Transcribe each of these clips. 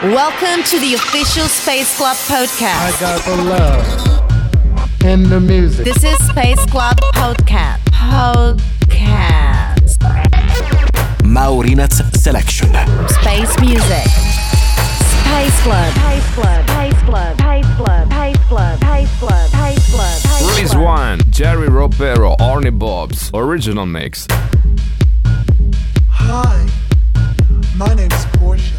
Welcome to the official Space Club podcast. I got the love and the music. This is Space Club podcast. Podcast. Maurinaz's selection. Space music. Space Club. Space Club. Space Club. Space Club. Space Club. Space Club. Space Club. Release one. Jerry Ropero, Arnie Bob's original mix. Hi, my name is Portia.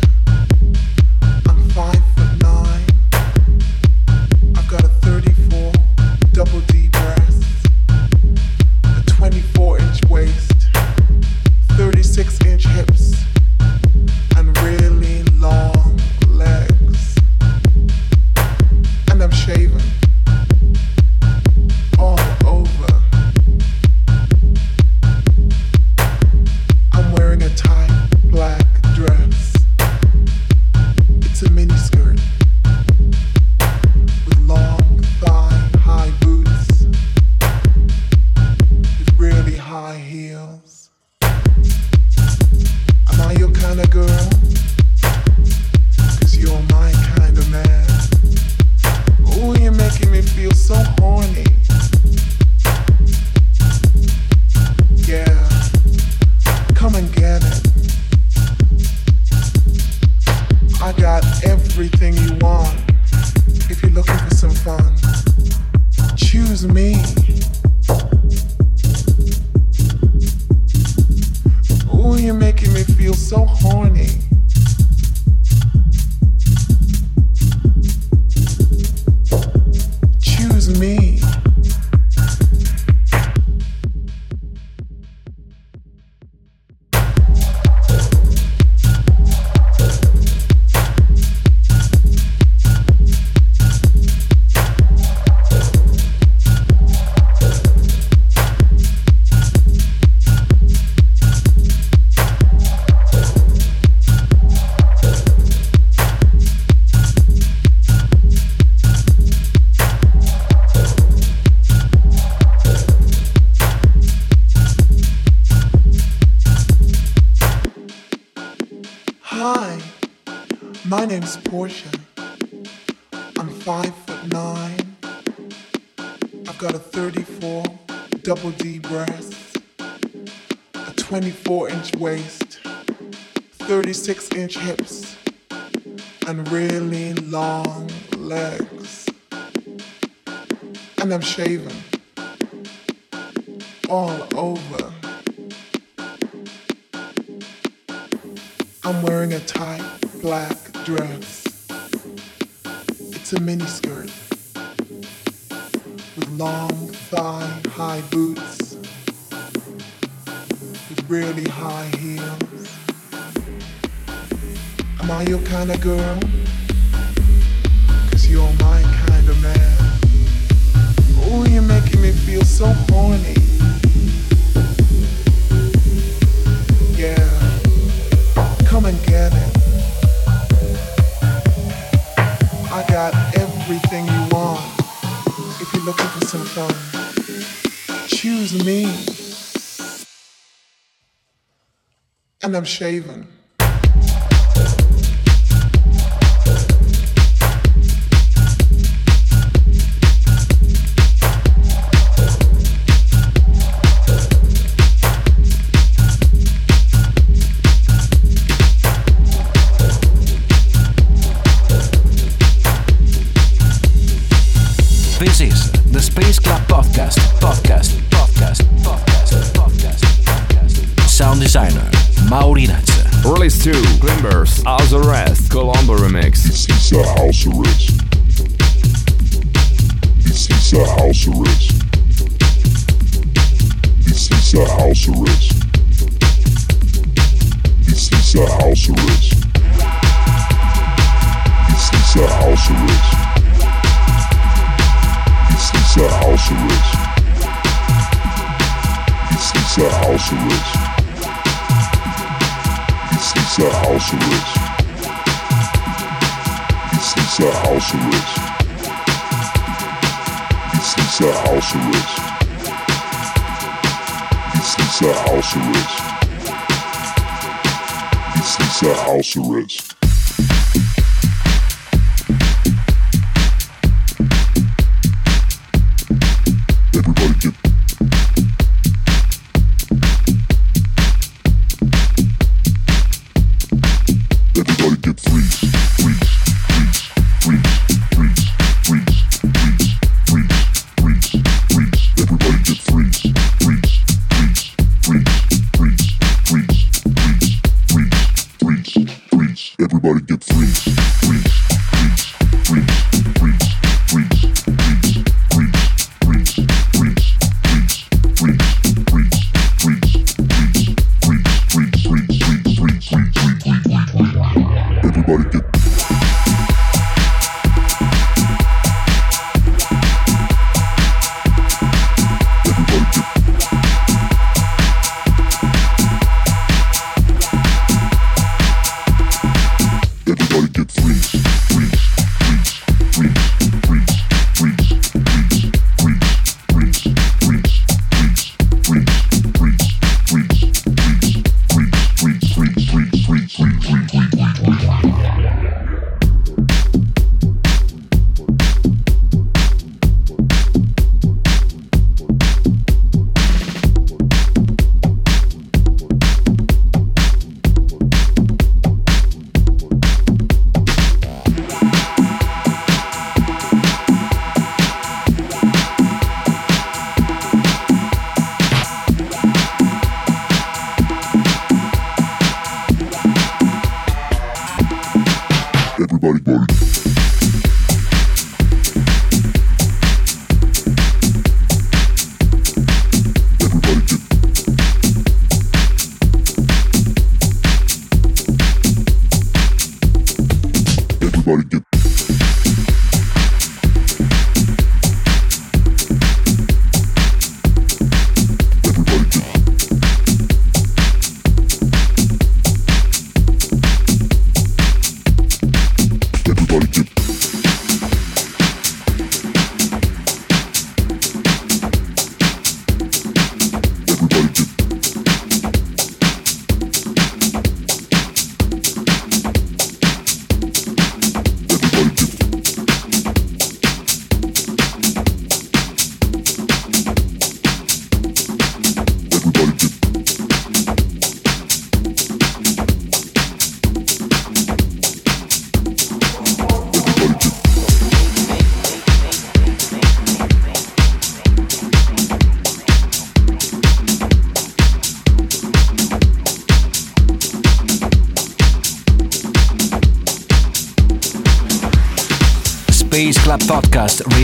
I'm shaven.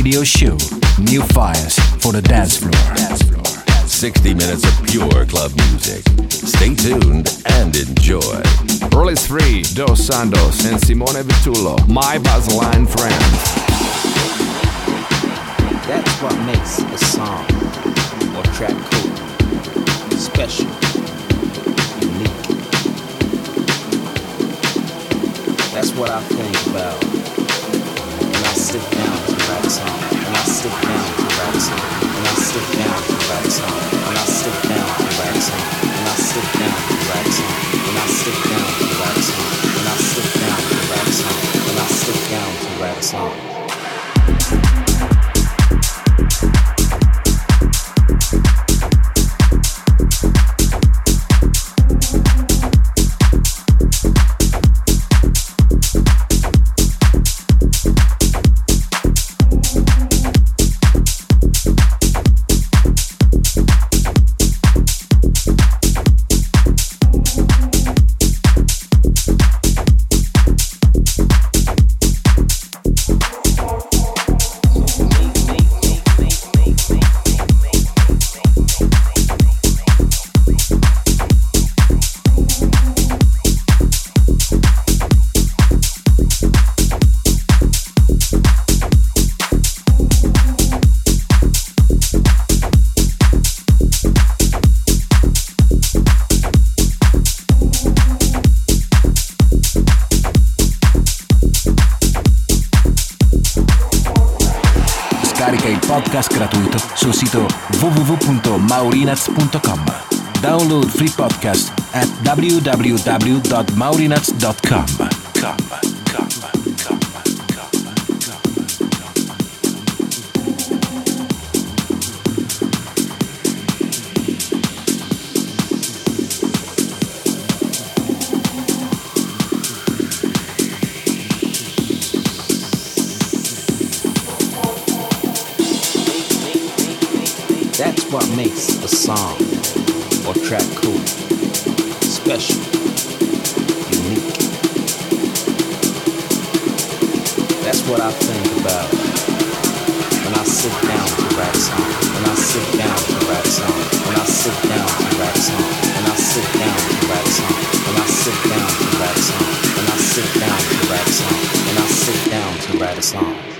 Radio Show. New fires for the dance floor. 60 minutes of pure club music. Stay tuned and enjoy. Release 3, Dos Santos and Simone Vitullo, my Baseline friends. That's what makes a song or track cool, special, unique. That's what I think about when I sit down write song. When I sit down to a song. When I sit down to a song. When I sit down to a song. When I sit down to a song. When I sit down to a song. When I sit down to a song. When I sit down to a song. Podcast gratuito sul sito www.maurinaz.com. Download free podcast at www.maurinaz.com. makes a song or track cool, special, unique. That's what I think about when I sit down to write a song. When I sit down to write a song. When I sit down to write a song. When I sit down to write a song. When I sit down to write a song. When I sit down to write a song. When I sit down to write a song.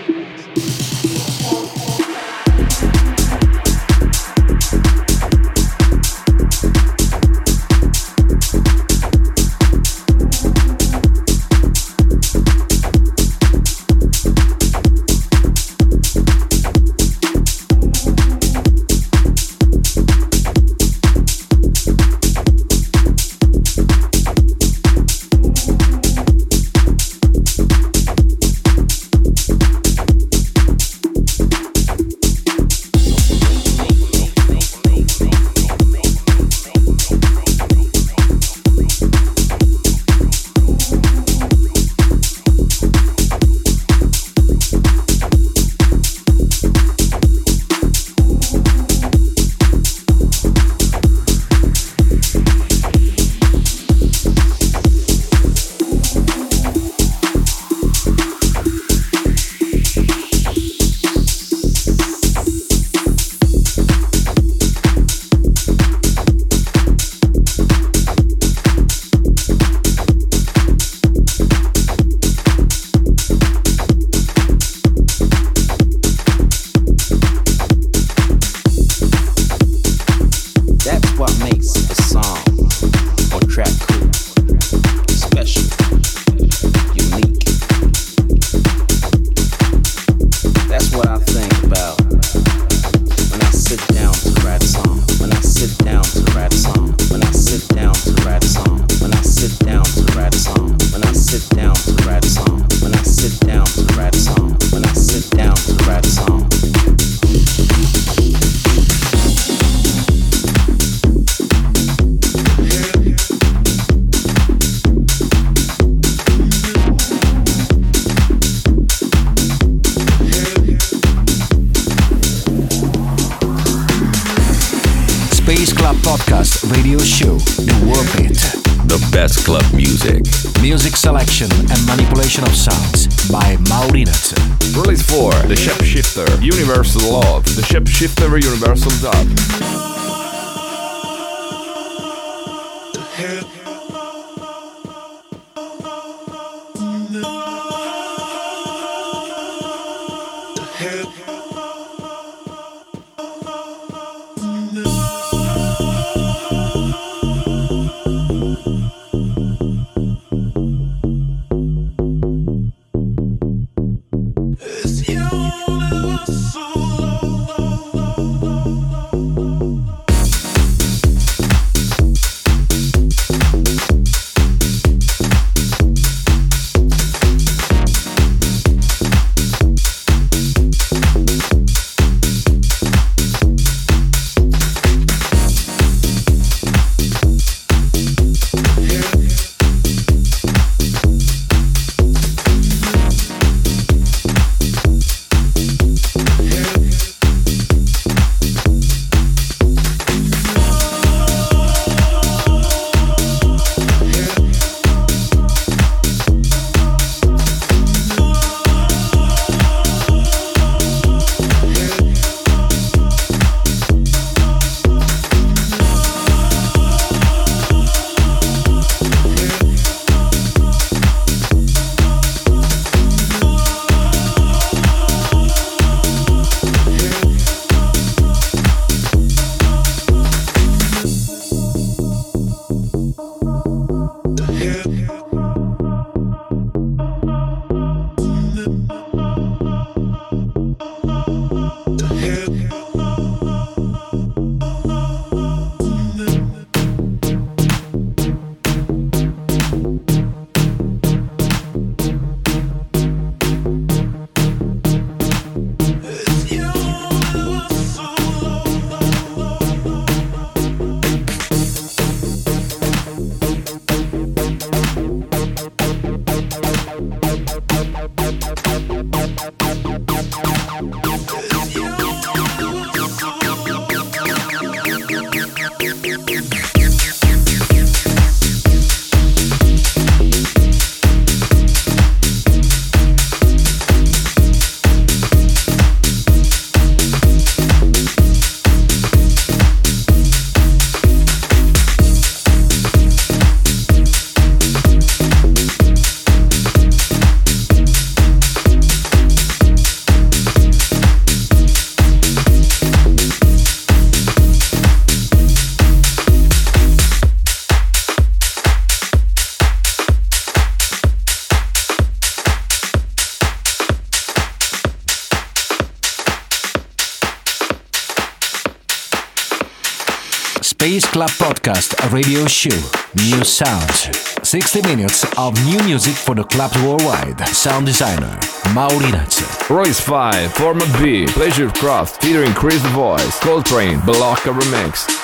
Selection and manipulation of sounds by Maurinaz. Release 4, The Shapeshifter, Universal Love, The Shapeshifter Universal Dub. Radio Show. New sounds. 60 minutes of new music for the clubs worldwide. Sound designer Maurinazzo. Royce 5, Format B, Pleasure Craft, featuring Chris Voice, Coltrane, Balaka Remix.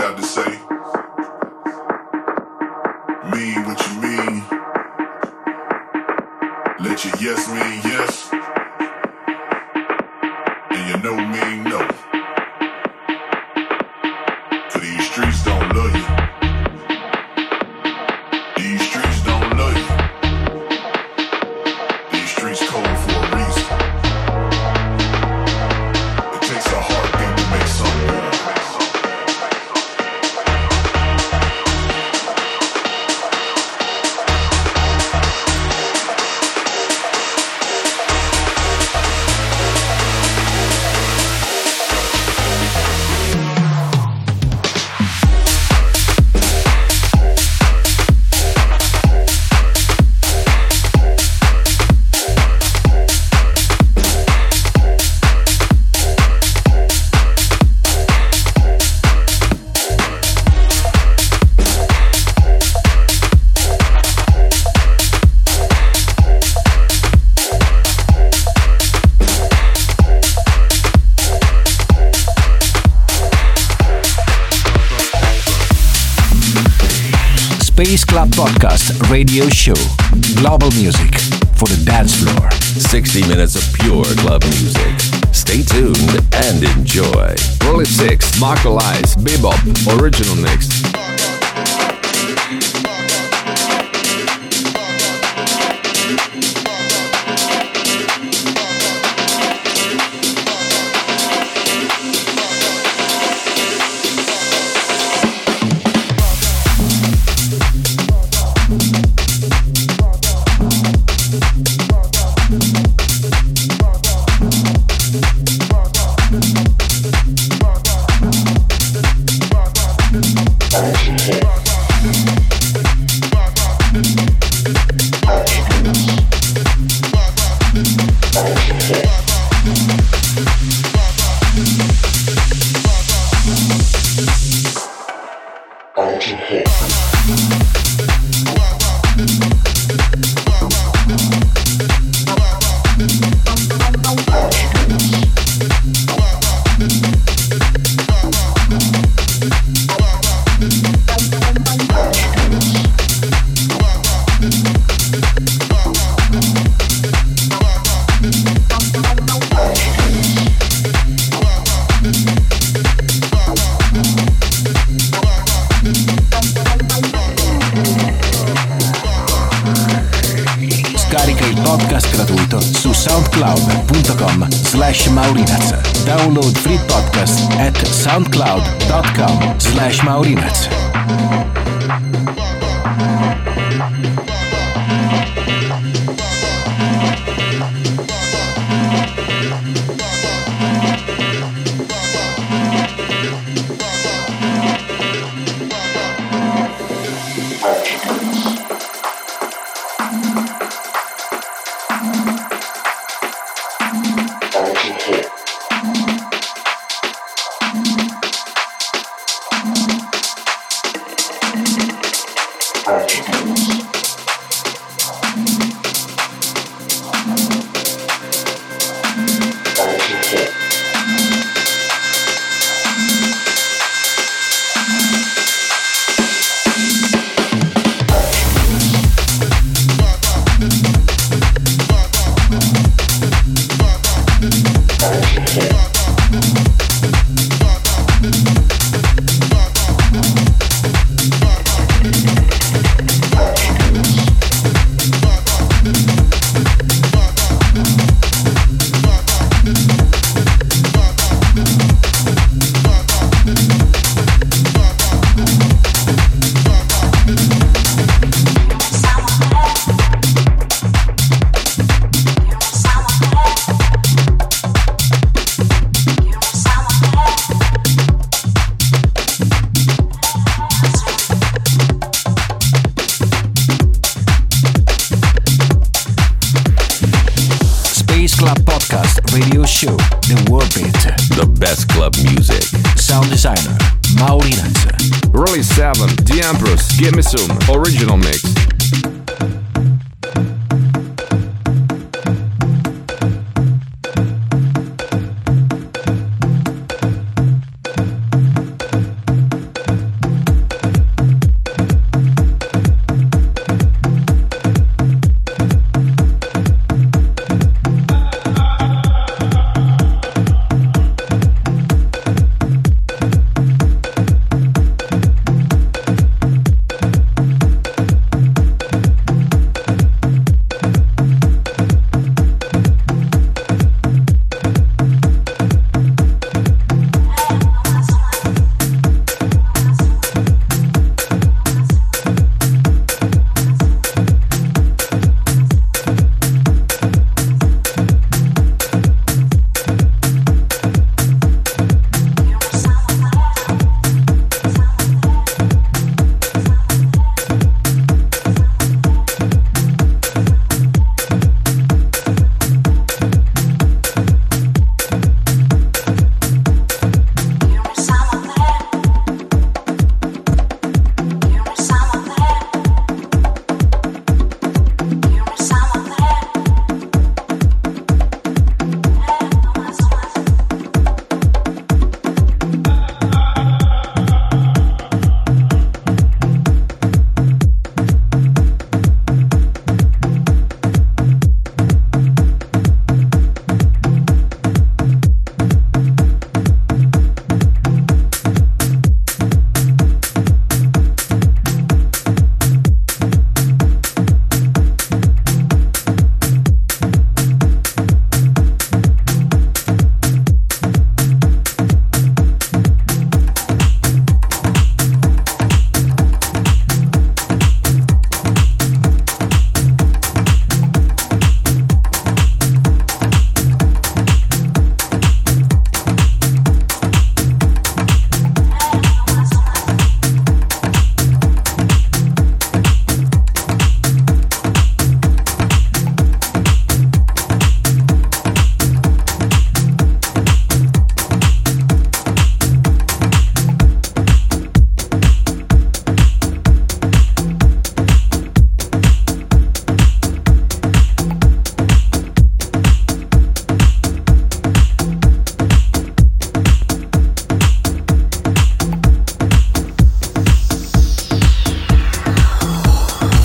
got to say. Mean what you mean. Let your yes mean yes. Club Podcast Radio Show. Global music for the dance floor. 60 minutes of pure club music. Stay tuned and enjoy. Rolling 6, Marco Lys, Bebop, Original Mix.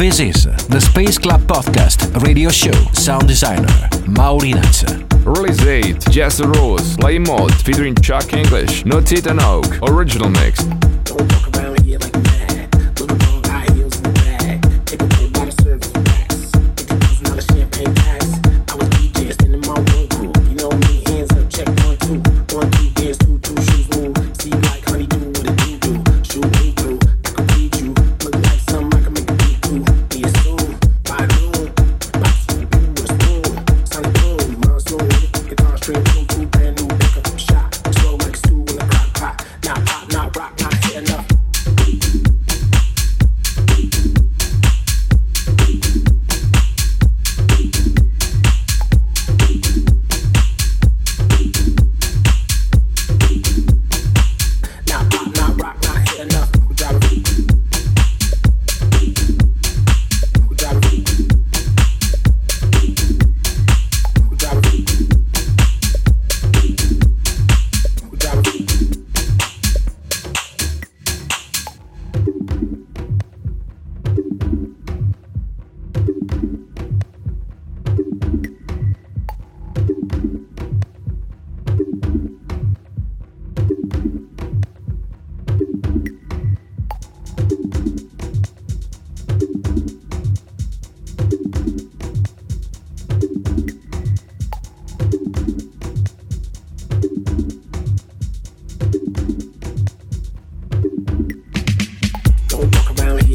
This is the Space Club Podcast radio show. Sound designer Maurinaz. Release date: Jess Rose, Play Mode featuring Chuck English, No Titan Oak, original mix.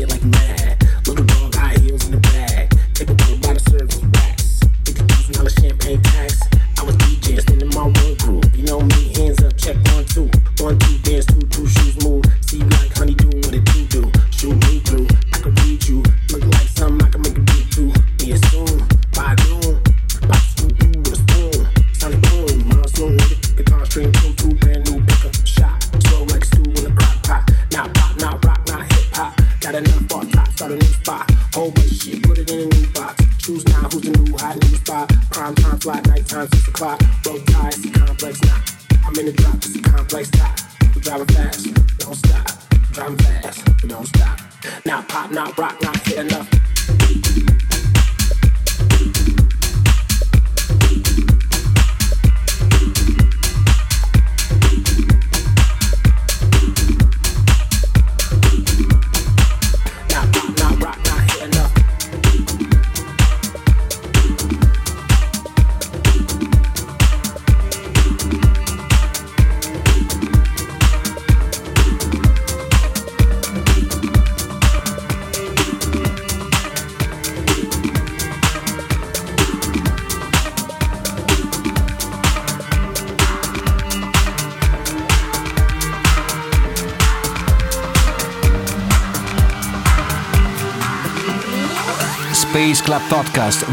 like mad.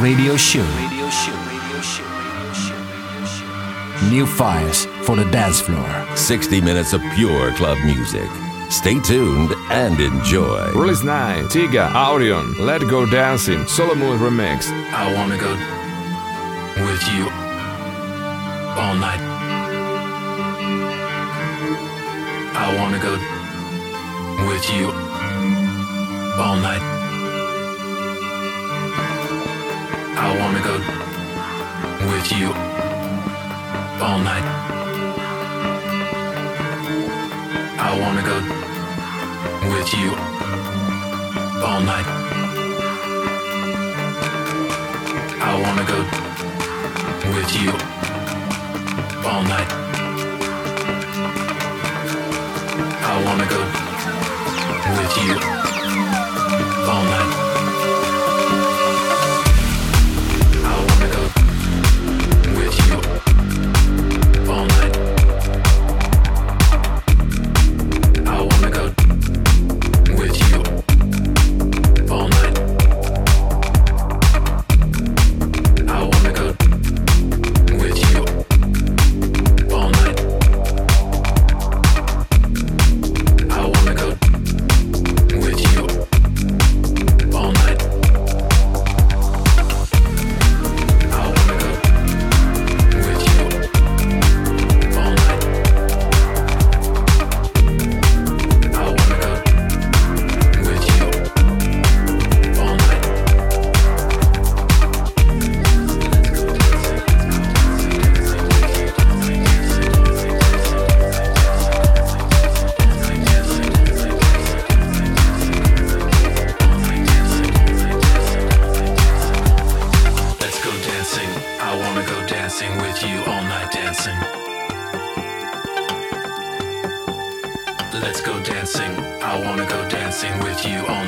Radio Show. New fires for the dance floor. 60 minutes of pure club music. Stay tuned and enjoy. Release 9, Tiga, Audion, Let Go Dancing, Solomun Remix. I wanna go with you all night. I wanna go with you all night. I wanna go with you all night. I wanna go with you all night. I wanna go with you all night. I wanna go with you all night.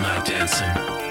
Night dancing.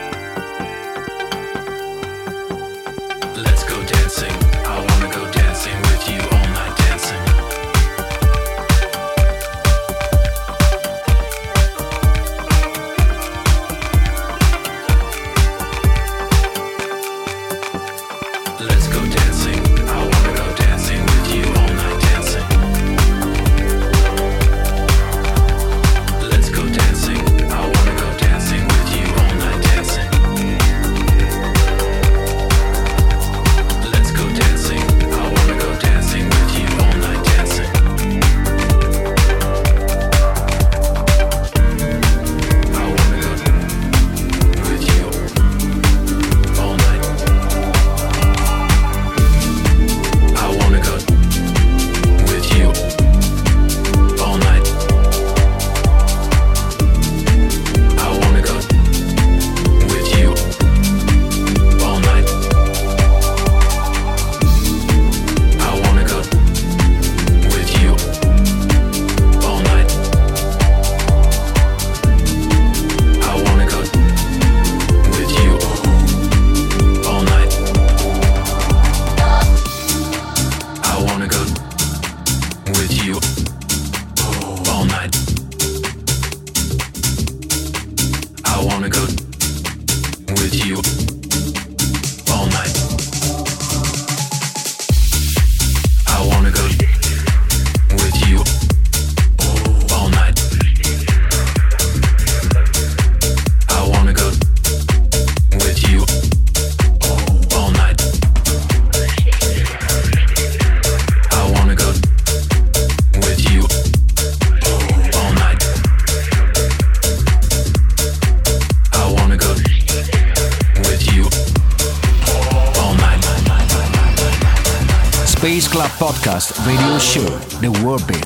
Club Podcast Radio Show, The World Beat.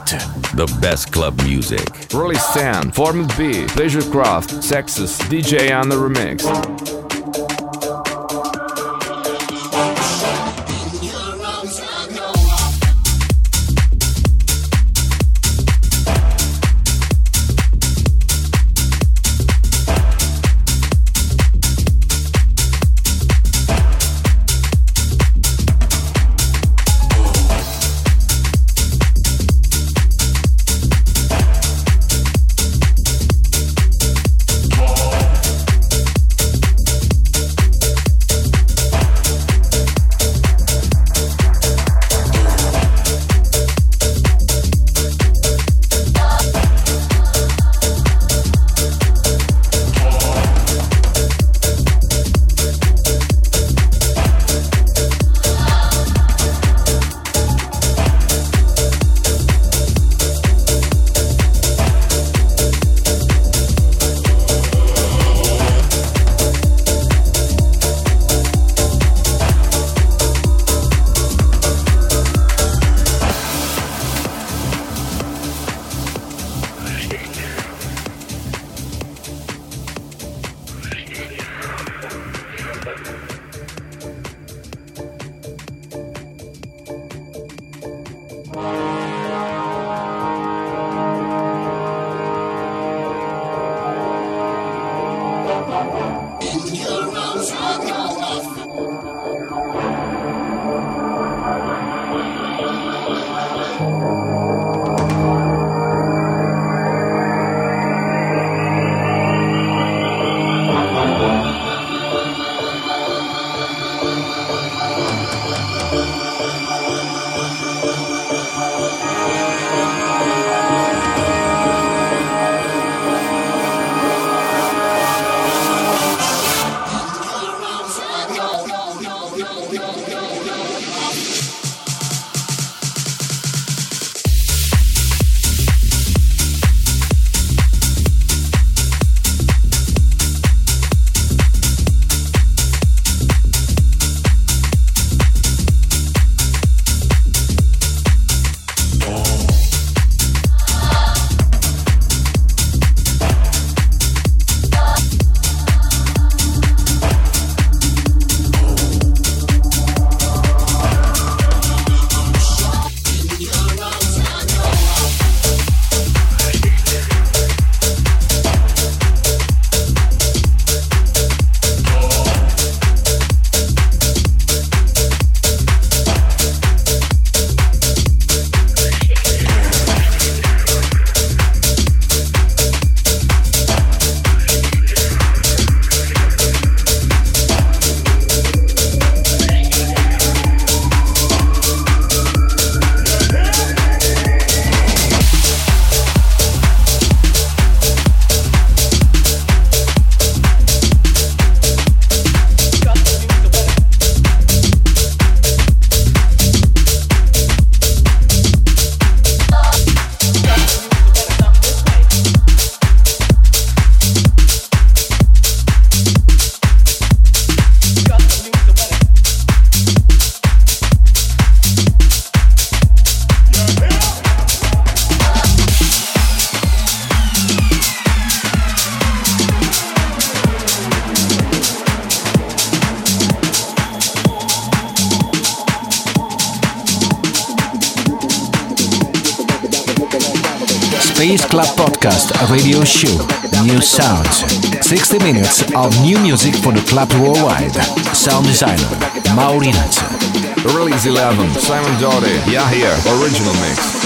The best club music. Release 10, Format B, Pleasure Craft, Sexus, DJ on the remix. Space Radio Show. New sounds. 60 minutes of new music for the club worldwide. Sound designer, Maurinaz. Release 11, Simon Doty, Yeah Here, original mix.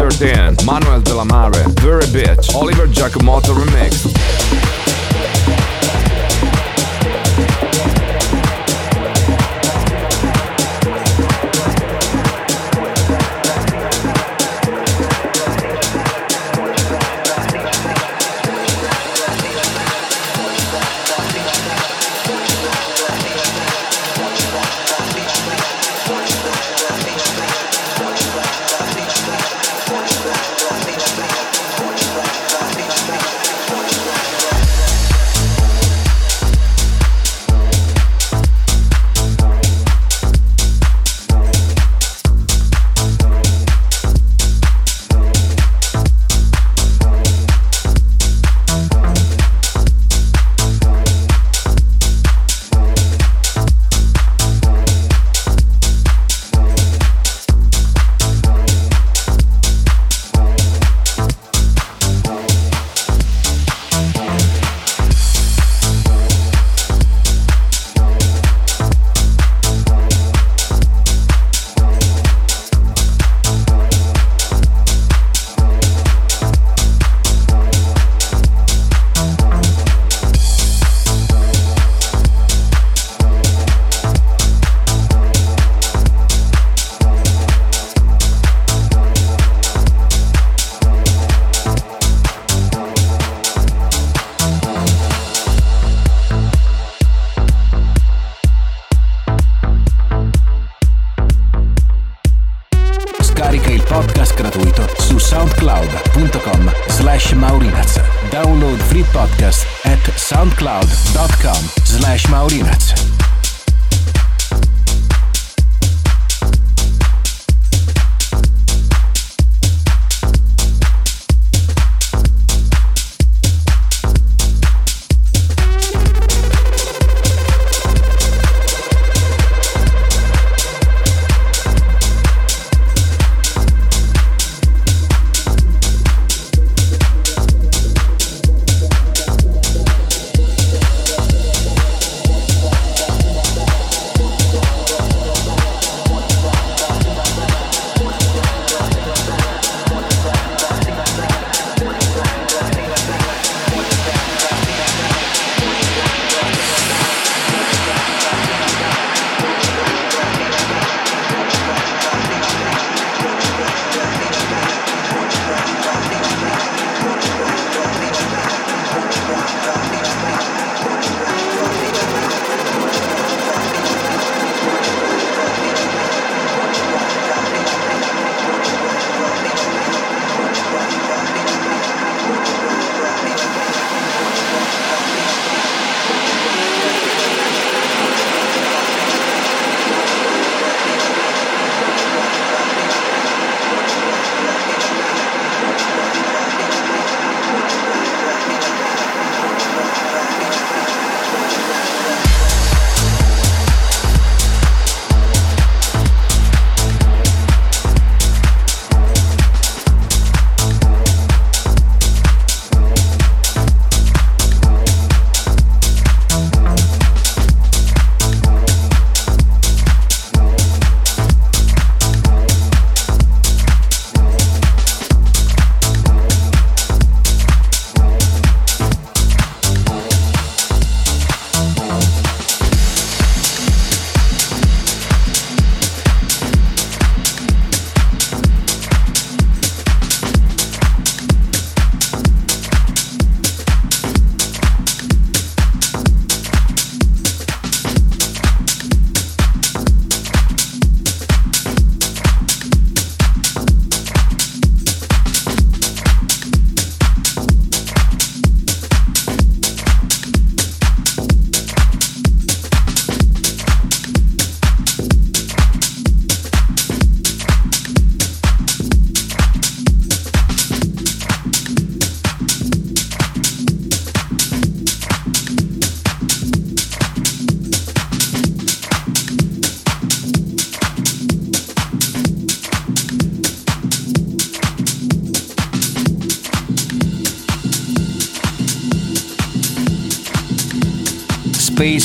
13, Manuel mare Very Bitch, Oliver Giacomotto Remix, Знаешь, Мауринец.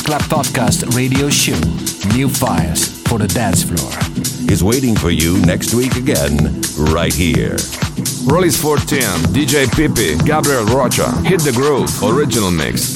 Club Podcast radio show, New Fires for the Dance Floor, is waiting for you next week again, right here. Release 14, DJ Pippi, Gabriel Rocha, Hit the Groove, original mix.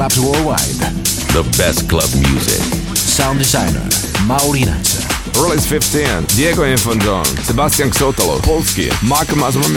Clubs worldwide. The best club music. Sound designer, Maurinaz. Release 15, Diego Infondon, Sebastian Xotalo, Polski, Marco Mazma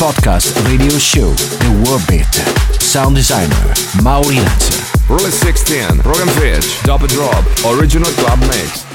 Podcast Radio Show, The Warbeat. Sound designer, Maurinaz. Release 16, Rogan Fitch, Drop a Drop, Original Club Mix.